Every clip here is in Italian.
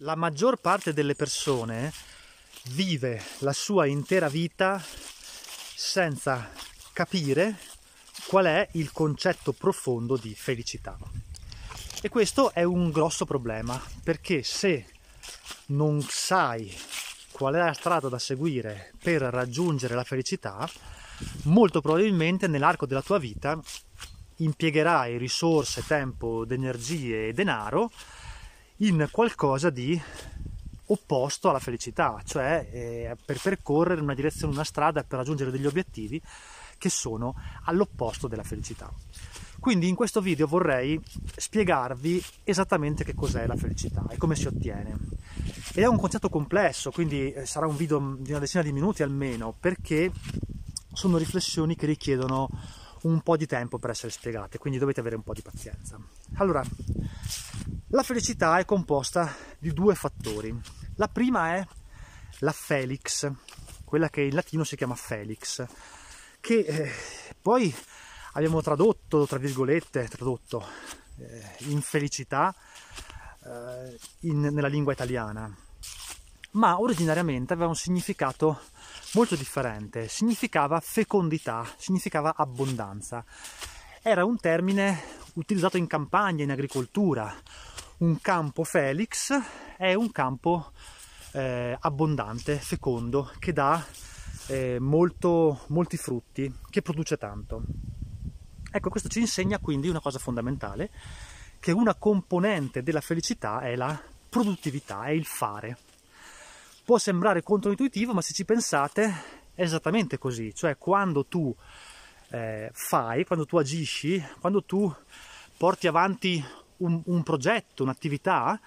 la maggior parte delle persone vive la sua intera vita senza capire qual è il concetto profondo di felicità. E questo è un grosso problema perché se non sai qual è la strada da seguire per raggiungere la felicità, molto probabilmente nell'arco della tua vita impiegherai risorse, tempo, energie e denaro in qualcosa di opposto alla felicità, cioè eh, per percorrere una direzione, una strada per raggiungere degli obiettivi che sono all'opposto della felicità. Quindi in questo video vorrei spiegarvi esattamente che cos'è la felicità e come si ottiene. Ed è un concetto complesso, quindi eh, sarà un video di una decina di minuti almeno, perché sono riflessioni che richiedono un po' di tempo per essere spiegate, quindi dovete avere un po' di pazienza. Allora, la felicità è composta di due fattori. La prima è la felix, quella che in latino si chiama felix, che eh, poi abbiamo tradotto, tra virgolette, tradotto eh, infelicità eh, in, nella lingua italiana, ma originariamente aveva un significato molto differente, significava fecondità, significava abbondanza. Era un termine utilizzato in campagna, in agricoltura, un campo Felix è un campo eh, abbondante, fecondo, che dà eh, molto, molti frutti, che produce tanto. Ecco, questo ci insegna quindi una cosa fondamentale, che una componente della felicità è la produttività, è il fare. Può sembrare controintuitivo, ma se ci pensate è esattamente così, cioè quando tu eh, fai, quando tu agisci, quando tu porti avanti un, un progetto, un'attività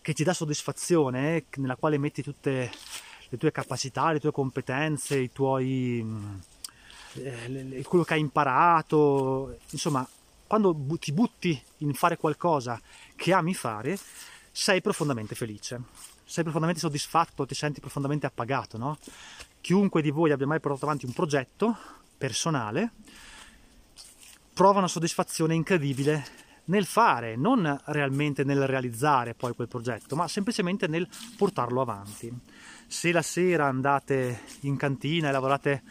che ti dà soddisfazione, nella quale metti tutte le tue capacità, le tue competenze, i tuoi, eh, quello che hai imparato, insomma, quando ti butti in fare qualcosa che ami fare, sei profondamente felice, sei profondamente soddisfatto, ti senti profondamente appagato, no? Chiunque di voi abbia mai portato avanti un progetto personale prova una soddisfazione incredibile nel fare, non realmente nel realizzare poi quel progetto, ma semplicemente nel portarlo avanti. Se la sera andate in cantina e lavorate,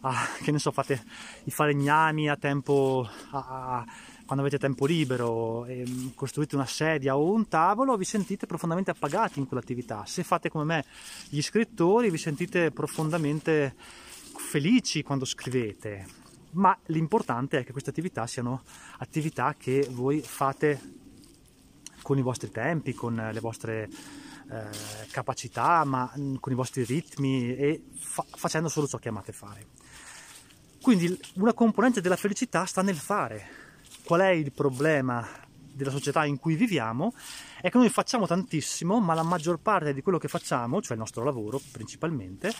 a, che ne so, fate i falegnami a tempo, a, a, quando avete tempo libero, costruite una sedia o un tavolo, vi sentite profondamente appagati in quell'attività. Se fate come me gli scrittori, vi sentite profondamente felici quando scrivete, ma l'importante è che queste attività siano attività che voi fate con i vostri tempi, con le vostre eh, capacità, ma mm, con i vostri ritmi e fa- facendo solo ciò che amate fare. Quindi una componente della felicità sta nel fare. Qual è il problema della società in cui viviamo? È che noi facciamo tantissimo, ma la maggior parte di quello che facciamo, cioè il nostro lavoro principalmente,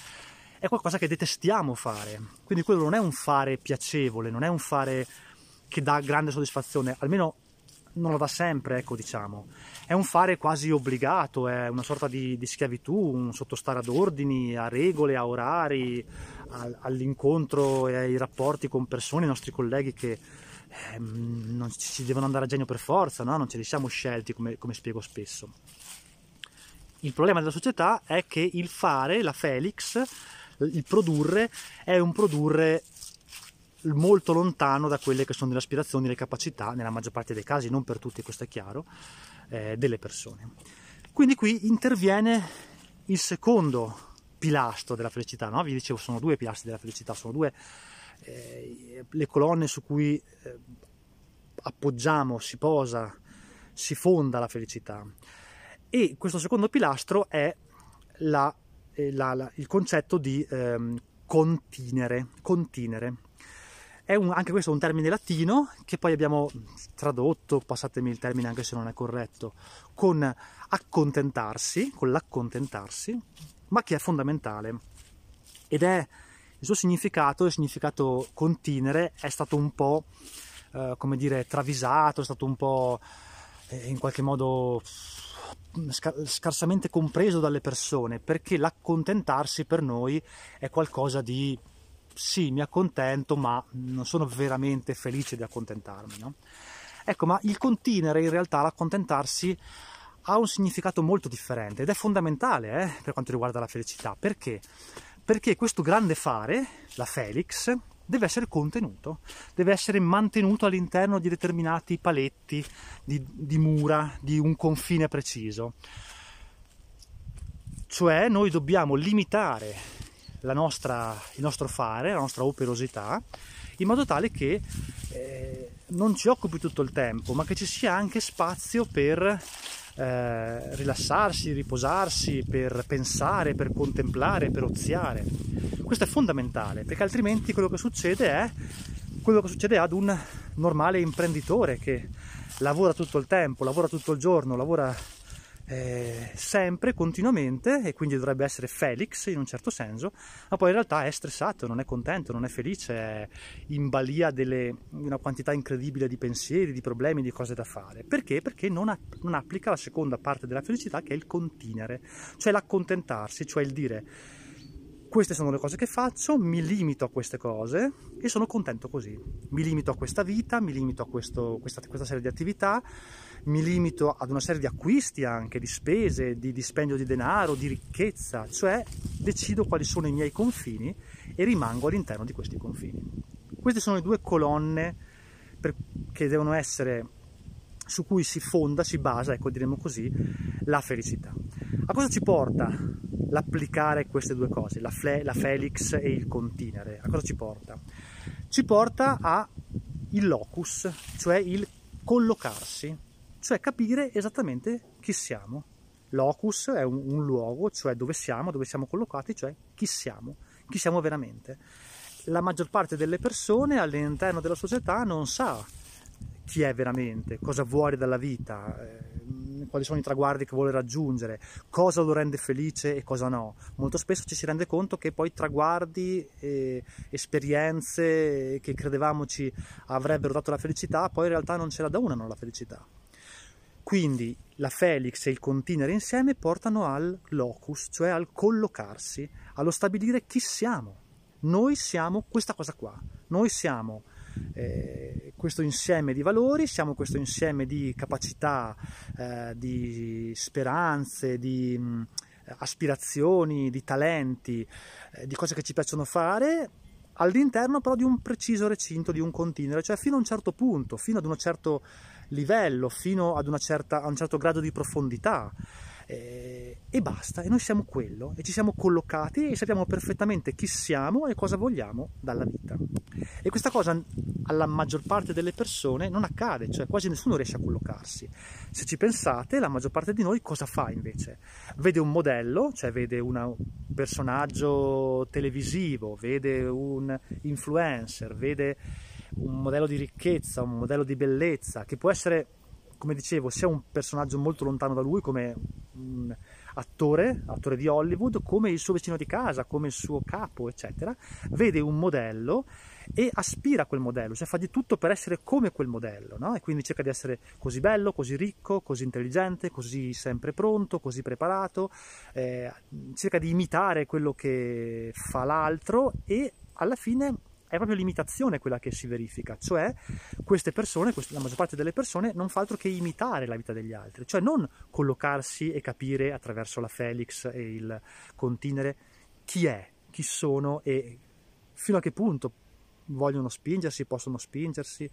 è qualcosa che detestiamo fare. Quindi quello non è un fare piacevole, non è un fare che dà grande soddisfazione, almeno non lo dà sempre, ecco diciamo. È un fare quasi obbligato, è una sorta di, di schiavitù, un sottostare ad ordini, a regole, a orari, a, all'incontro e ai rapporti con persone, i nostri colleghi che eh, non ci devono andare a genio per forza, no? non ce li siamo scelti come, come spiego spesso. Il problema della società è che il fare, la Felix, il produrre è un produrre molto lontano da quelle che sono le aspirazioni, le capacità, nella maggior parte dei casi, non per tutti, questo è chiaro, eh, delle persone. Quindi qui interviene il secondo pilastro della felicità, no? vi dicevo sono due pilastri della felicità, sono due eh, le colonne su cui eh, appoggiamo, si posa, si fonda la felicità. E questo secondo pilastro è la la, la, il concetto di ehm, continere, continere. Un, anche questo è un termine latino che poi abbiamo tradotto, passatemi il termine anche se non è corretto, con accontentarsi, con l'accontentarsi, ma che è fondamentale. Ed è il suo significato, il significato continere, è stato un po', eh, come dire, travisato, è stato un po' eh, in qualche modo scarsamente compreso dalle persone perché l'accontentarsi per noi è qualcosa di sì, mi accontento, ma non sono veramente felice di accontentarmi. No? Ecco, ma il continere in realtà, l'accontentarsi, ha un significato molto differente ed è fondamentale eh, per quanto riguarda la felicità. Perché? Perché questo grande fare, la Felix, deve essere contenuto, deve essere mantenuto all'interno di determinati paletti, di, di mura, di un confine preciso. Cioè noi dobbiamo limitare nostra, il nostro fare, la nostra operosità, in modo tale che eh, non ci occupi tutto il tempo, ma che ci sia anche spazio per eh, rilassarsi, riposarsi, per pensare, per contemplare, per oziare. Questo è fondamentale, perché altrimenti quello che succede è quello che succede ad un normale imprenditore che lavora tutto il tempo, lavora tutto il giorno, lavora eh, sempre, continuamente, e quindi dovrebbe essere Felix in un certo senso, ma poi in realtà è stressato, non è contento, non è felice, è in balia di una quantità incredibile di pensieri, di problemi, di cose da fare. Perché? Perché non, ha, non applica la seconda parte della felicità che è il continere, cioè l'accontentarsi, cioè il dire queste sono le cose che faccio, mi limito a queste cose e sono contento così. Mi limito a questa vita, mi limito a questo, questa, questa, serie di attività, mi limito ad una serie di acquisti anche, di spese, di dispendio di denaro, di ricchezza, cioè decido quali sono i miei confini e rimango all'interno di questi confini. Queste sono le due colonne per, che devono essere su cui si fonda, si basa, ecco diremo così, la felicità. A cosa ci porta l'applicare queste due cose, la, fle, la Felix e il continere? A cosa ci porta? Ci porta a il locus, cioè il collocarsi, cioè capire esattamente chi siamo. Locus è un, un luogo, cioè dove siamo, dove siamo collocati, cioè chi siamo, chi siamo veramente. La maggior parte delle persone all'interno della società non sa chi è veramente, cosa vuole dalla vita, eh, quali sono i traguardi che vuole raggiungere, cosa lo rende felice e cosa no. Molto spesso ci si rende conto che poi traguardi e esperienze che credevamo ci avrebbero dato la felicità, poi in realtà non ce la donano la felicità. Quindi la Felix e il continere insieme portano al locus, cioè al collocarsi, allo stabilire chi siamo. Noi siamo questa cosa qua, noi siamo eh, questo insieme di valori, siamo questo insieme di capacità, eh, di speranze, di mh, aspirazioni, di talenti, eh, di cose che ci piacciono fare all'interno però di un preciso recinto, di un contenere, cioè fino a un certo punto, fino ad un certo livello, fino ad certa, a un certo grado di profondità. Eh, e basta, e noi siamo quello e ci siamo collocati e sappiamo perfettamente chi siamo e cosa vogliamo dalla vita. E questa cosa alla maggior parte delle persone non accade, cioè quasi nessuno riesce a collocarsi. Se ci pensate, la maggior parte di noi cosa fa invece? Vede un modello, cioè vede un personaggio televisivo, vede un influencer, vede un modello di ricchezza, un modello di bellezza, che può essere come dicevo, sia un personaggio molto lontano da lui come un attore, attore di Hollywood, come il suo vicino di casa, come il suo capo, eccetera, vede un modello e aspira a quel modello, cioè fa di tutto per essere come quel modello, no? E quindi cerca di essere così bello, così ricco, così intelligente, così sempre pronto, così preparato, eh, cerca di imitare quello che fa l'altro e alla fine è proprio l'imitazione quella che si verifica, cioè queste persone, la maggior parte delle persone non fa altro che imitare la vita degli altri, cioè non collocarsi e capire attraverso la Felix e il continere chi è, chi sono e fino a che punto vogliono spingersi, possono spingersi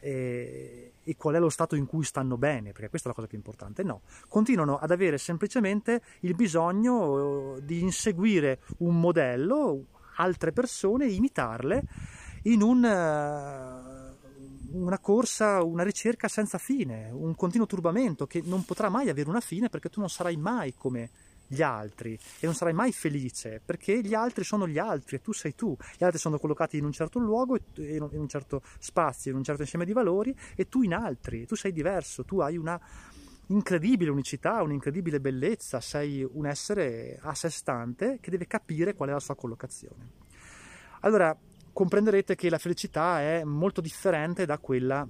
e, e, qual è lo stato in cui stanno bene, perché questa è la cosa più importante. No, continuano ad avere semplicemente il bisogno di inseguire un modello, altre persone e imitarle in un, uh, una corsa, una ricerca senza fine, un continuo turbamento che non potrà mai avere una fine perché tu non sarai mai come gli altri e non sarai mai felice perché gli altri sono gli altri e tu sei tu. Gli altri sono collocati in un certo luogo, in un certo spazio, in un certo insieme di valori e tu in altri. Tu sei diverso, tu hai una incredibile unicità, un'incredibile bellezza, sei un essere a sé stante che deve capire qual è la sua collocazione. Allora comprenderete che la felicità è molto differente da quella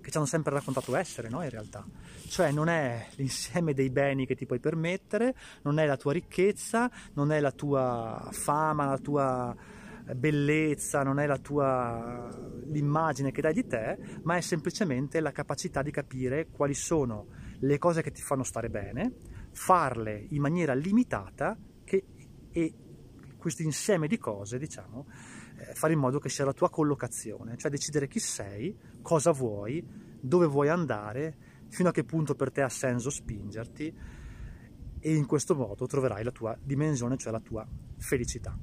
che ci hanno sempre raccontato essere, no? In realtà. Cioè non è l'insieme dei beni che ti puoi permettere, non è la tua ricchezza, non è la tua fama, la tua bellezza, non è la tua l'immagine che dai di te, ma è semplicemente la capacità di capire quali sono le cose che ti fanno stare bene, farle in maniera limitata che, e questo insieme di cose, diciamo, eh, fare in modo che sia la tua collocazione, cioè decidere chi sei, cosa vuoi, dove vuoi andare, fino a che punto per te ha senso spingerti e in questo modo troverai la tua dimensione, cioè la tua felicità.